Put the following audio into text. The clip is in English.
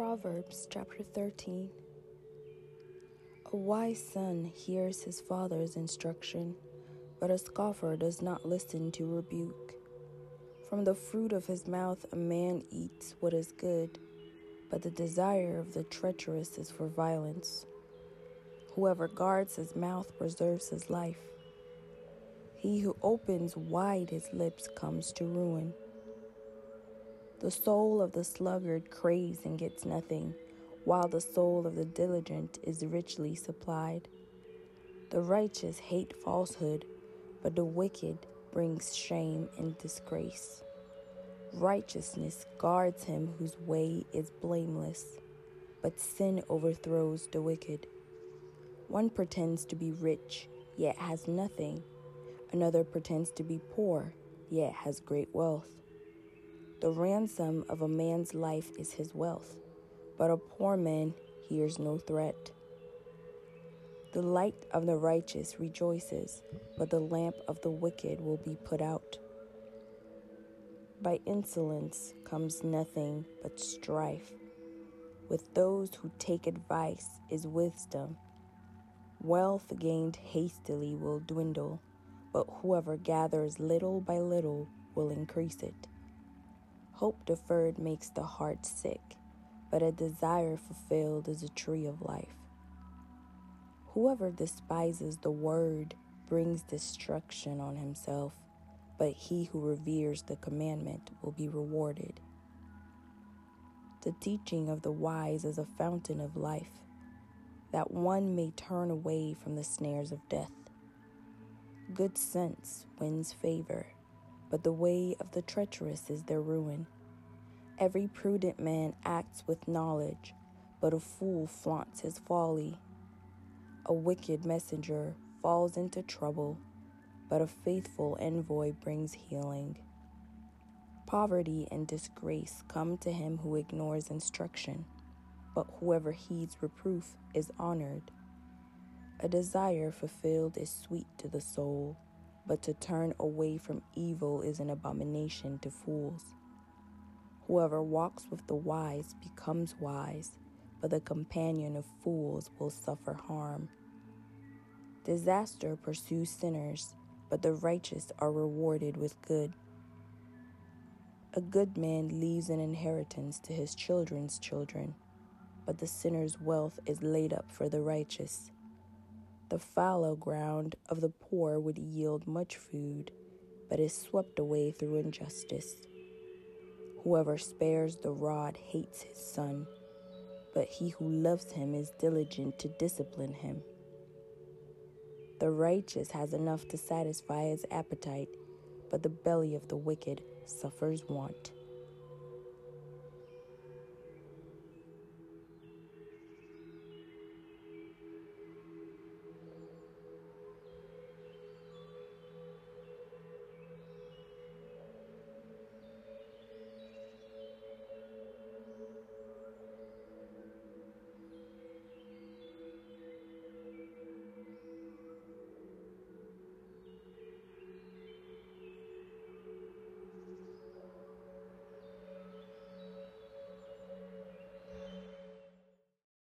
Proverbs chapter 13 A wise son hears his father's instruction, but a scoffer does not listen to rebuke. From the fruit of his mouth a man eats what is good, but the desire of the treacherous is for violence. Whoever guards his mouth preserves his life. He who opens wide his lips comes to ruin. The soul of the sluggard craves and gets nothing, while the soul of the diligent is richly supplied. The righteous hate falsehood, but the wicked brings shame and disgrace. Righteousness guards him whose way is blameless, but sin overthrows the wicked. One pretends to be rich, yet has nothing. Another pretends to be poor, yet has great wealth. The ransom of a man's life is his wealth, but a poor man hears no threat. The light of the righteous rejoices, but the lamp of the wicked will be put out. By insolence comes nothing but strife. With those who take advice is wisdom. Wealth gained hastily will dwindle, but whoever gathers little by little will increase it. Hope deferred makes the heart sick, but a desire fulfilled is a tree of life. Whoever despises the word brings destruction on himself, but he who reveres the commandment will be rewarded. The teaching of the wise is a fountain of life, that one may turn away from the snares of death. Good sense wins favor but the way of the treacherous is their ruin. Every prudent man acts with knowledge, but a fool flaunts his folly. A wicked messenger falls into trouble, but a faithful envoy brings healing. Poverty and disgrace come to him who ignores instruction, but whoever heeds reproof is honored. A desire fulfilled is sweet to the soul but to turn away from evil is an abomination to fools. Whoever walks with the wise becomes wise, but the companion of fools will suffer harm. Disaster pursues sinners, but the righteous are rewarded with good. A good man leaves an inheritance to his children's children, but the sinner's wealth is laid up for the righteous. The fallow ground of the poor would yield much food, but is swept away through injustice. Whoever spares the rod hates his son, but he who loves him is diligent to discipline him. The righteous has enough to satisfy his appetite, but the belly of the wicked suffers want.